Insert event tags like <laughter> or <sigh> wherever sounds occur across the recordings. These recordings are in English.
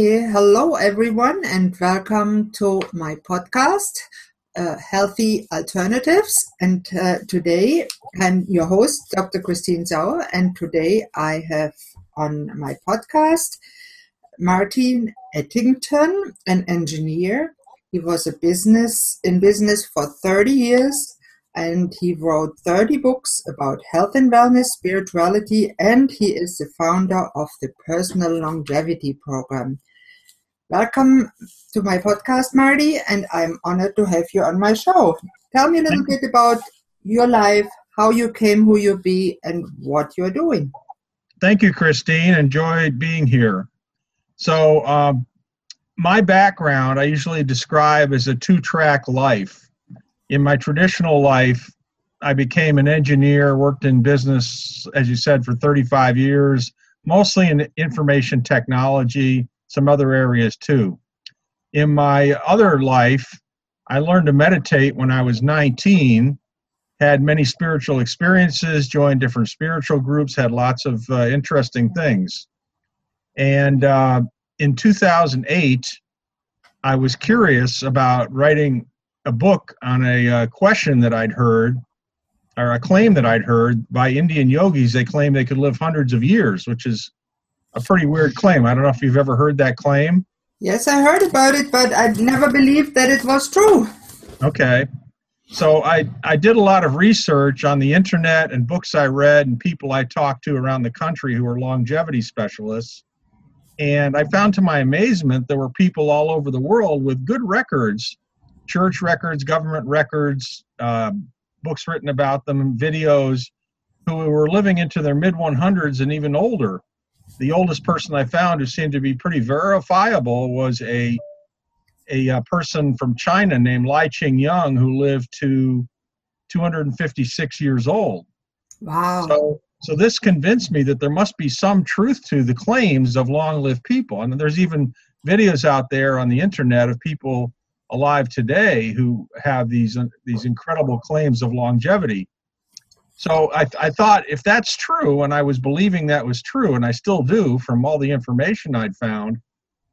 Hello everyone, and welcome to my podcast, uh, Healthy Alternatives. And uh, today I'm your host, Dr. Christine Sauer, and today I have on my podcast Martin Ettington, an engineer. He was a business in business for 30 years and he wrote 30 books about health and wellness, spirituality, and he is the founder of the Personal Longevity Program. Welcome to my podcast, Marty, and I'm honored to have you on my show. Tell me a little bit about your life, how you came, who you be, and what you're doing. Thank you, Christine. Enjoyed being here. So, um, my background I usually describe as a two track life in my traditional life, I became an engineer, worked in business, as you said, for 35 years, mostly in information technology, some other areas too. In my other life, I learned to meditate when I was 19, had many spiritual experiences, joined different spiritual groups, had lots of uh, interesting things. And uh, in 2008, I was curious about writing a book on a uh, question that I'd heard, or a claim that I'd heard by Indian yogis. They claim they could live hundreds of years, which is a pretty weird claim. I don't know if you've ever heard that claim. Yes, I heard about it, but I never believed that it was true. Okay. So I, I did a lot of research on the internet and books I read and people I talked to around the country who are longevity specialists. And I found to my amazement there were people all over the world with good records church records, government records, uh, books written about them, videos, who were living into their mid 100s and even older. The oldest person I found who seemed to be pretty verifiable was a a, a uh, person from China named Lai Ching Yang who lived to 256 years old. Wow. So, so this convinced me that there must be some truth to the claims of long-lived people, and there's even videos out there on the internet of people alive today who have these uh, these incredible claims of longevity. So I, I thought if that's true, and I was believing that was true, and I still do from all the information I'd found,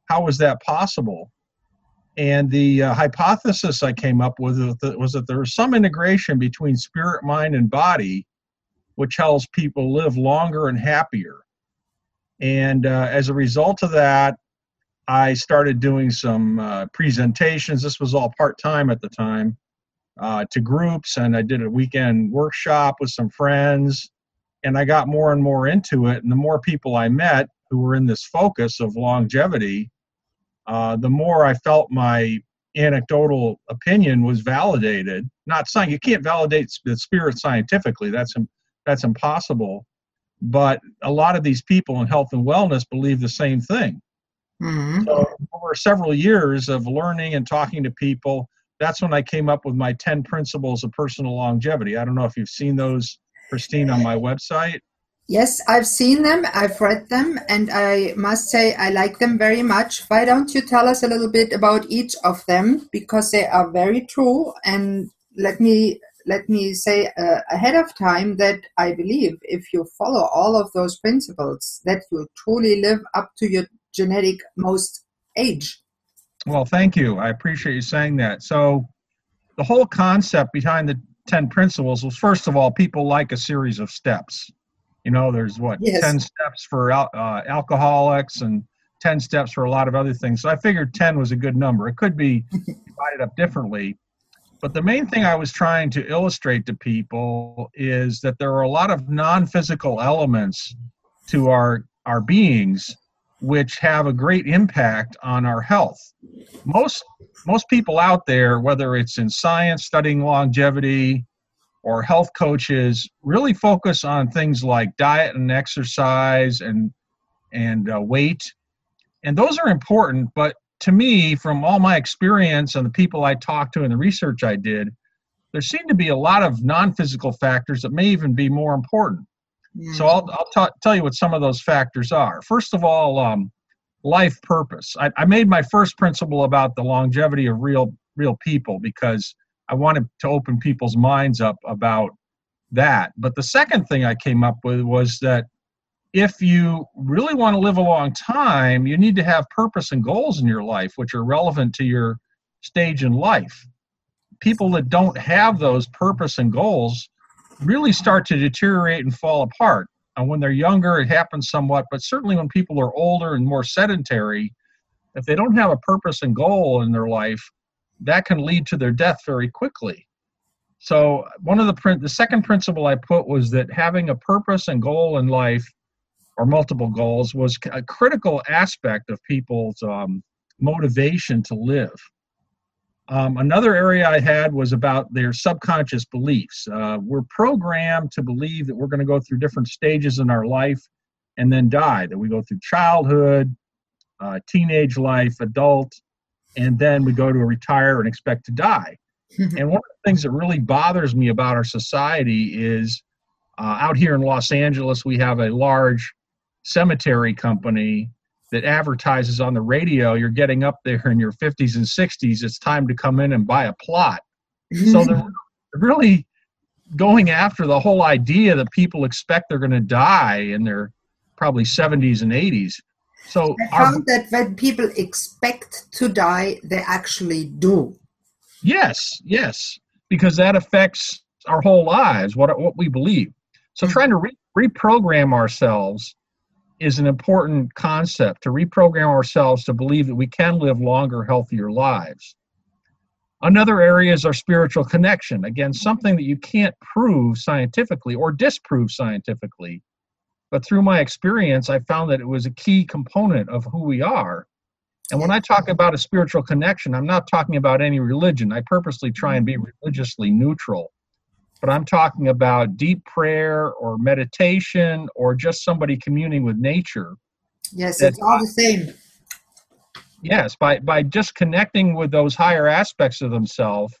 how was that possible? And the uh, hypothesis I came up with was that there was some integration between spirit, mind, and body, which helps people live longer and happier. And uh, as a result of that, I started doing some uh, presentations. This was all part time at the time uh, to groups, and I did a weekend workshop with some friends. And I got more and more into it. And the more people I met who were in this focus of longevity, uh, the more I felt my anecdotal opinion was validated. Not saying you can't validate the spirit scientifically, that's, that's impossible. But a lot of these people in health and wellness believe the same thing Mm-hmm. So over several years of learning and talking to people, that's when I came up with my 10 principles of personal longevity. I don't know if you've seen those, Christine, on my website. Yes, I've seen them, I've read them, and I must say I like them very much. Why don't you tell us a little bit about each of them because they are very true and let me let me say uh, ahead of time that I believe if you follow all of those principles that you truly live up to your genetic most age. Well, thank you. I appreciate you saying that. So, the whole concept behind the 10 principles was first of all, people like a series of steps. You know, there's what, yes. 10 steps for uh, alcoholics and 10 steps for a lot of other things. So, I figured 10 was a good number. It could be <laughs> divided up differently. But the main thing I was trying to illustrate to people is that there are a lot of non physical elements to our, our beings which have a great impact on our health. Most most people out there, whether it's in science studying longevity or health coaches, really focus on things like diet and exercise and and uh, weight, and those are important. But to me, from all my experience and the people I talked to and the research I did, there seem to be a lot of non-physical factors that may even be more important. So I'll, I'll t- tell you what some of those factors are. First of all, um, life purpose. I, I made my first principle about the longevity of real real people because I wanted to open people's minds up about that. But the second thing I came up with was that if you really want to live a long time, you need to have purpose and goals in your life, which are relevant to your stage in life. People that don't have those purpose and goals really start to deteriorate and fall apart. And when they're younger, it happens somewhat, but certainly when people are older and more sedentary, if they don't have a purpose and goal in their life, that can lead to their death very quickly. So one of the print, the second principle I put was that having a purpose and goal in life, or multiple goals, was a critical aspect of people's um, motivation to live. Um, another area I had was about their subconscious beliefs. Uh, we're programmed to believe that we're going to go through different stages in our life and then die. That we go through childhood, uh, teenage life, adult, and then we go to retire and expect to die. <laughs> and one of the things that really bothers me about our society is uh, out here in Los Angeles, we have a large cemetery company that advertises on the radio you're getting up there in your 50s and 60s it's time to come in and buy a plot so they're <laughs> really going after the whole idea that people expect they're going to die in their probably 70s and 80s so I found our, that when people expect to die, they actually do. Yes, yes, because that affects our whole lives, what what we believe. So mm-hmm. trying to re- reprogram ourselves is an important concept to reprogram ourselves to believe that we can live longer, healthier lives. Another area is our spiritual connection. Again, something that you can't prove scientifically or disprove scientifically, but through my experience, I found that it was a key component of who we are. And when I talk about a spiritual connection, I'm not talking about any religion. I purposely try and be religiously neutral. But I'm talking about deep prayer or meditation or just somebody communing with nature. Yes, it's all the same. Yes, by, by just connecting with those higher aspects of themselves,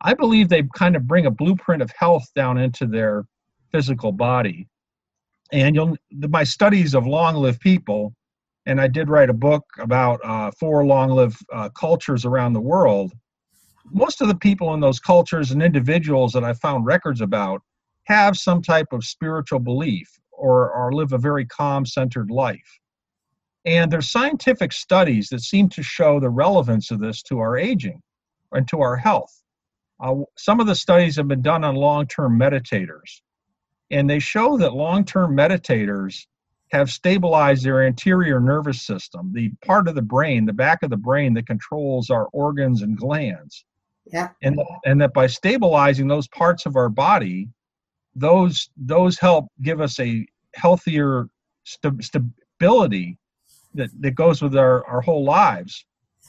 I believe they kind of bring a blueprint of health down into their physical body and you'll my studies of long-lived people and i did write a book about uh, four long-lived uh, cultures around the world most of the people in those cultures and individuals that i found records about have some type of spiritual belief or, or live a very calm centered life and there's scientific studies that seem to show the relevance of this to our aging and to our health uh, some of the studies have been done on long-term meditators and they show that long-term meditators have stabilized their anterior nervous system, the part of the brain, the back of the brain that controls our organs and glands. Yeah. And and that by stabilizing those parts of our body, those those help give us a healthier st- stability that, that goes with our, our whole lives.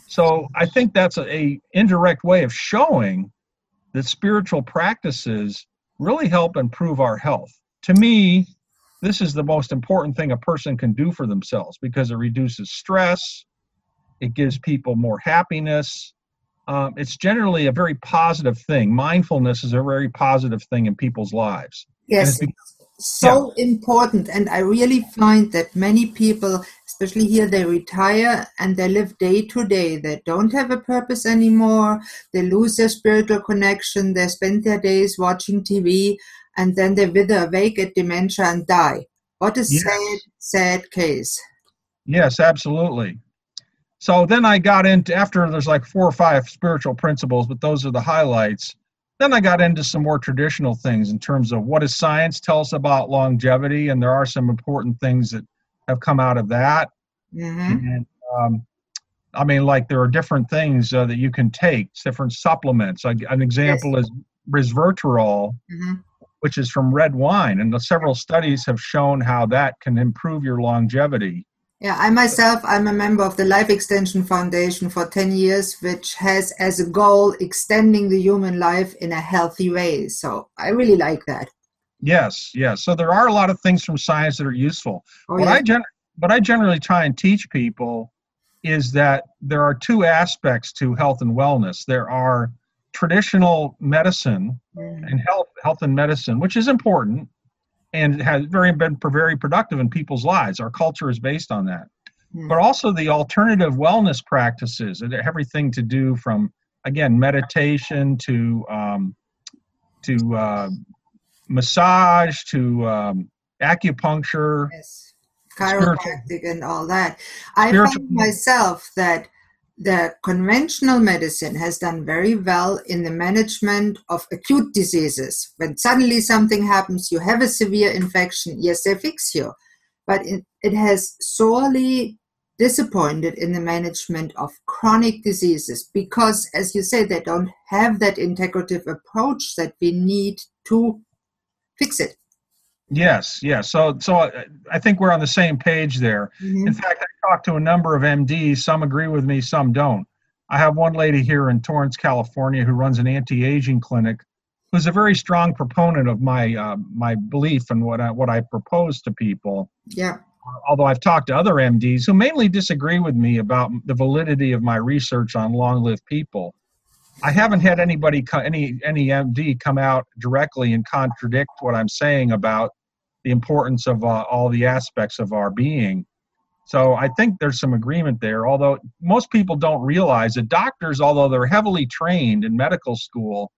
So I think that's a, a indirect way of showing that spiritual practices really help improve our health. To me, this is the most important thing a person can do for themselves because it reduces stress, it gives people more happiness. Um, it's generally a very positive thing. Mindfulness is a very positive thing in people's lives. Yes, so yeah. important. And I really find that many people, especially here, they retire and they live day to day. They don't have a purpose anymore. They lose their spiritual connection. They spend their days watching TV and then they wither away, get dementia, and die. What a yes. sad, sad case. Yes, absolutely. So then I got into, after there's like four or five spiritual principles, but those are the highlights then I got into some more traditional things in terms of what does science tell us about longevity, and there are some important things that have come out of that. Mm-hmm. And um, I mean, like there are different things uh, that you can take, different supplements. Like an example yes. is resveratrol, mm-hmm. which is from red wine, and several studies have shown how that can improve your longevity. Yeah, I myself, I'm a member of the Life Extension Foundation for 10 years, which has as a goal extending the human life in a healthy way. So I really like that. Yes, yes. So there are a lot of things from science that are useful. Oh, what, yeah. I gen- what I generally try and teach people is that there are two aspects to health and wellness. There are traditional medicine mm. and health, health and medicine, which is important and has very been very productive in people's lives. Our culture is based on that. Mm. But also the alternative wellness practices and everything to do from again meditation to um, to uh, massage to um, acupuncture, yes. chiropractic, and all that. I found myself that the conventional medicine has done very well in the management of acute diseases. When suddenly something happens, you have a severe infection, yes, they fix you. But it, has sorely disappointed in the management of chronic diseases because, as you say, they don't have that integrative approach that we need to fix it. Yes, yes. So, so uh, I think we're on the same page there. Mm-hmm. In fact, I talked to a number of MDs. Some agree with me, some don't. I have one lady here in Torrance, California, who runs an anti-aging clinic, who's a very strong proponent of my uh, my belief and what I, what I propose to people. Yeah. Although I've talked to other MDs who mainly disagree with me about the validity of my research on long-lived people. I haven't had anybody, any any MD, come out directly and contradict what I'm saying about the importance of uh, all the aspects of our being. So I think there's some agreement there. Although most people don't realize that doctors, although they're heavily trained in medical school,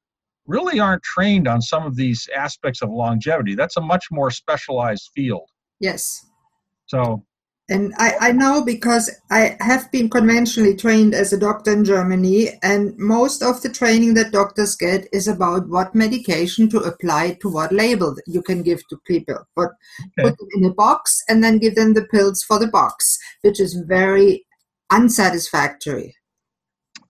really aren't trained on some of these aspects of longevity. That's a much more specialized field. Yes. So and I, I know because I have been conventionally trained as a doctor in Germany, and most of the training that doctors get is about what medication to apply to what label you can give to people. But okay. put them in a box and then give them the pills for the box, which is very unsatisfactory.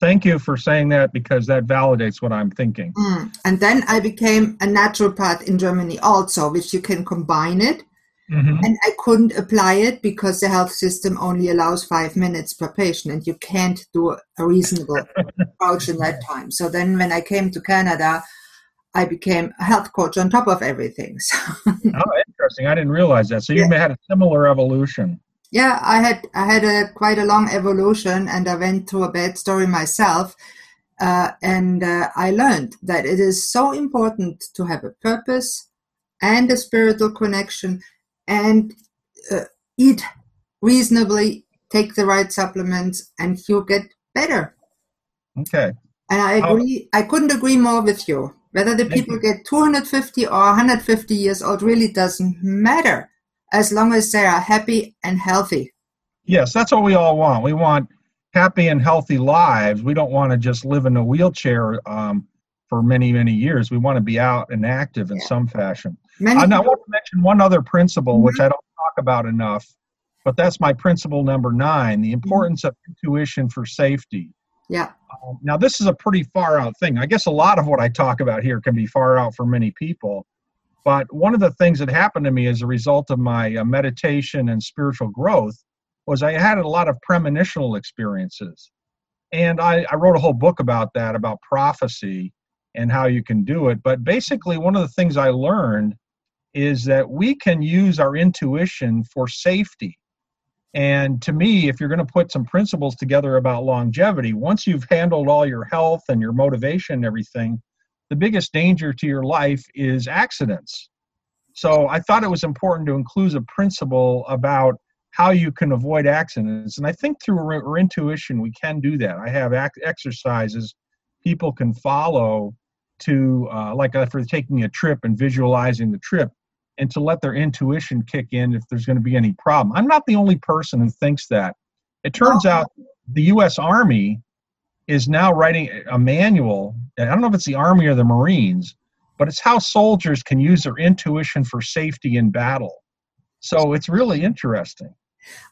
Thank you for saying that because that validates what I'm thinking. Mm. And then I became a naturopath in Germany also, which you can combine it Mm-hmm. And I couldn't apply it because the health system only allows five minutes per patient, and you can't do a reasonable <laughs> approach in that time. So then, when I came to Canada, I became a health coach on top of everything. <laughs> So oh, interesting! I didn't realize that. So you yeah. had a similar evolution. Yeah, I had I had a quite a long evolution, and I went through a bad story myself. Uh, and uh, I learned that it is so important to have a purpose and a spiritual connection and uh, eat reasonably, take the right supplements, and you'll get better. Okay. And I agree. I couldn't agree more with you. Whether the people get 250 or 150 years old really doesn't matter, as long as they are happy and healthy. Yes, that's what we all want. We want happy and healthy lives. We don't want to just live in a wheelchair um, for many, many years. We want to be out and active in yeah. some fashion. Many I, I want to mention one other principle, mm-hmm. which I don't talk about enough, but that's my principle number nine the mm-hmm. importance mm-hmm. of intuition for safety. Yeah. Um, now, this is a pretty far out thing. I guess a lot of what I talk about here can be far out for many people. But one of the things that happened to me as a result of my uh, meditation and spiritual growth was I had a lot of premonitional experiences. And I, I wrote a whole book about that, about prophecy and how you can do it. But basically, one of the things I learned is that we can use our intuition for safety. And to me, if you're going to put some principles together about longevity, once you've handled all your health and your motivation and everything, the biggest danger to your life is accidents. So I thought it was important to include a principle about how you can avoid accidents. And I think through our, intuition, we can do that. I have exercises people can follow to, uh, like uh, for taking a trip and visualizing the trip, and to let their intuition kick in if there's going to be any problem. I'm not the only person who thinks that. It turns oh. out the U.S. Army is now writing a manual. I don't know if it's the Army or the Marines, but it's how soldiers can use their intuition for safety in battle. So it's really interesting.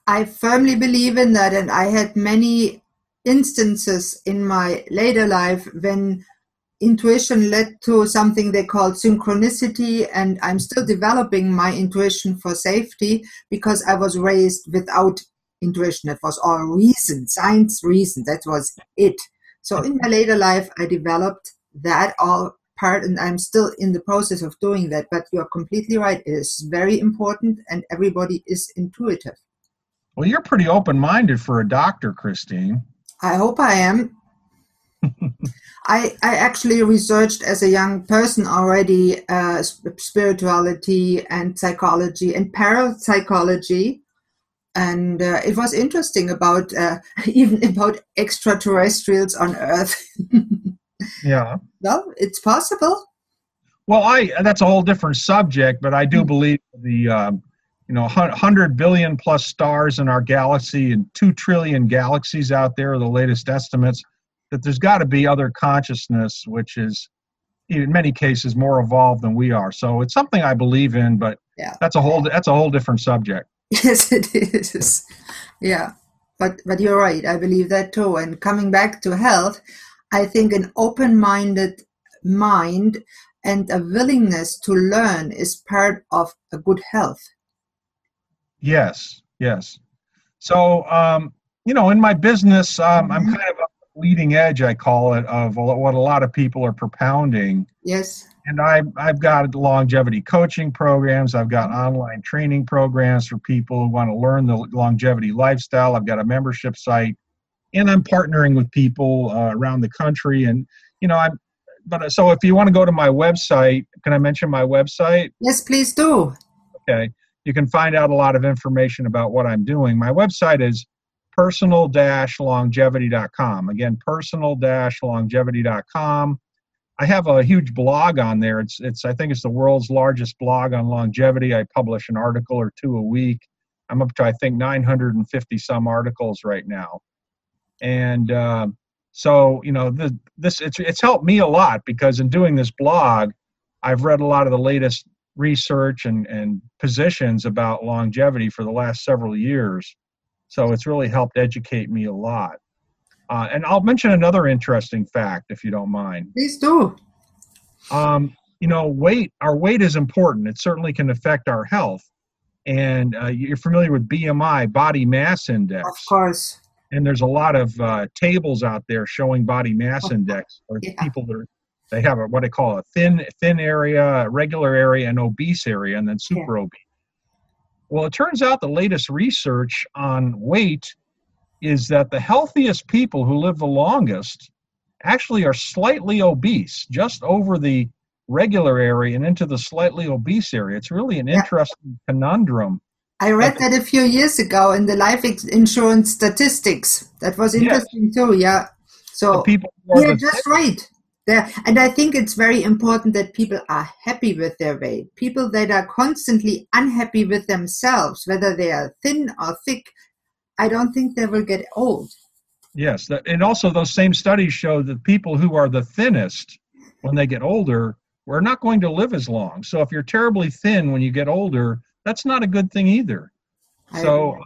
I firmly believe in that, and I had many instances in my later life when intuition led to something they call synchronicity and i'm still developing my intuition for safety because i was raised without intuition. It was all reason science reason. That was it. So in my later life i developed that all part and i'm still in the process of doing that. But you're completely right. It is very important and everybody is intuitive. Well you're pretty open-minded for a doctor christine. I hope i am I, I actually researched as a young person already uh, spirituality and psychology and parapsychology. And uh, it was interesting about uh, <laughs> even about extraterrestrials on Earth. <laughs> yeah. Well, it's possible. Well, I that's a whole different subject, but I do believe the um, you know 100 billion plus stars in our galaxy and 2 trillion galaxies out there are the latest estimates that there's got to be other consciousness which is in many cases more evolved than we are. So it's something i believe in but yeah. that's a whole that's a whole different subject. Yes <laughs> it is. Yeah. But but you're right. I believe that too. And coming back to health i think an open-minded mind and a willingness to learn is part of a good health. Yes, yes. So, um, you know, in my business, um, I'm mm-hmm. kind of leading edge, I call it, of what a lot of people are propounding. Yes. And I, I've got longevity coaching programs. I've got online training programs for people who want to learn the longevity lifestyle. I've got a membership site, and I'm partnering with people uh, around the country. And you know, I'm. But so, if you want to go to my website, can I mention my website? Yes, please do. Okay you can find out a lot of information about what I'm doing. My website is personal longevity.com. Again, personal longevity.com. I have a huge blog on there. It's, it's, I think it's the world's largest blog on longevity. I publish an article or two a week. I'm up to, I think, 950 some articles right now. And uh, so, you know, the, this, it's, it's helped me a lot because in doing this blog, I've read a lot of the latest research and, and positions about longevity for the last several years. So it's really helped educate me a lot. Uh, and I'll mention another interesting fact, if you don't mind. Please do. Um, you know, weight, our weight is important. It certainly can affect our health. And uh, you're familiar with BMI, body mass index. Of course. And there's a lot of uh, tables out there showing body mass <laughs> index for yeah. people that are they have a, what they call a thin thin area, regular area, and obese area, and then super yeah. obese. Well, it turns out the latest research on weight is that the healthiest people who live the longest actually are slightly obese, just over the regular area and into the slightly obese area. It's really an yeah. interesting conundrum. I read that a few years ago in the life insurance statistics. That was interesting yes. too. Yeah. So people yeah, just right there. And i think it's very important that people are happy with their weight. People that are constantly unhappy with themselves whether they are thin or thick i don't think they will get old. Yes and also those same studies show that people who are the thinnest when they get older we're not going to live as long. So if you're terribly thin when you get older that's not a good thing either. So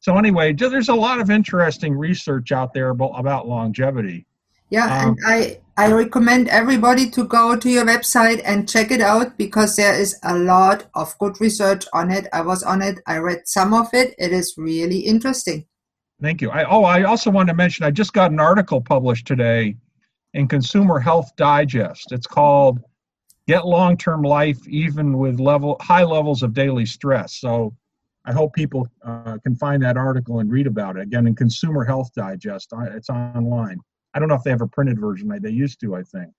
so anyway there's a lot of interesting research out there about longevity yeah, um, and I I recommend everybody to go to your website and check it out because there is a lot of good research on it. I was on it. I read some of it. It is really interesting. Thank you. I, oh, I also want to mention I just got an article published today in Consumer Health Digest. It's called "Get Long-Term Life Even with Level High Levels of Daily Stress." So I hope people uh, can find that article and read about it. Again, in Consumer Health Digest, it's online. I don't know if they have a printed version. Like they used to, I think.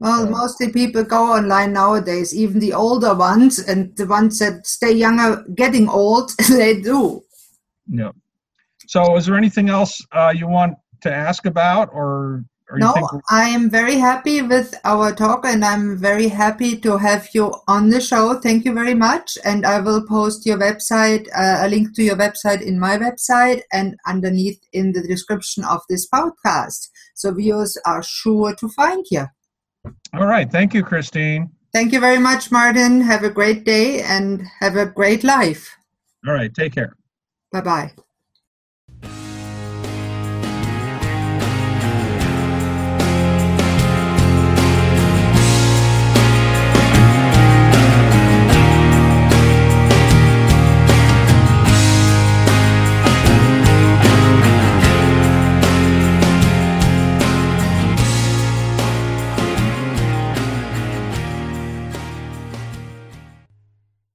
Well, mostly people go online nowadays, even the older ones and the ones that stay younger, getting old, <laughs> they do. Yeah. So, is there anything else uh, you want to ask about, or no, I am very happy with our talk and I'm very happy to have you on the show. Thank you very much. And I will post your website, uh, a link to your website in my website and underneath in the description of this podcast. So viewers are sure to find you. All right. Thank you, Christine. Thank you very much, Martin. Have a great day and have a great life. All right. Take care. Bye bye.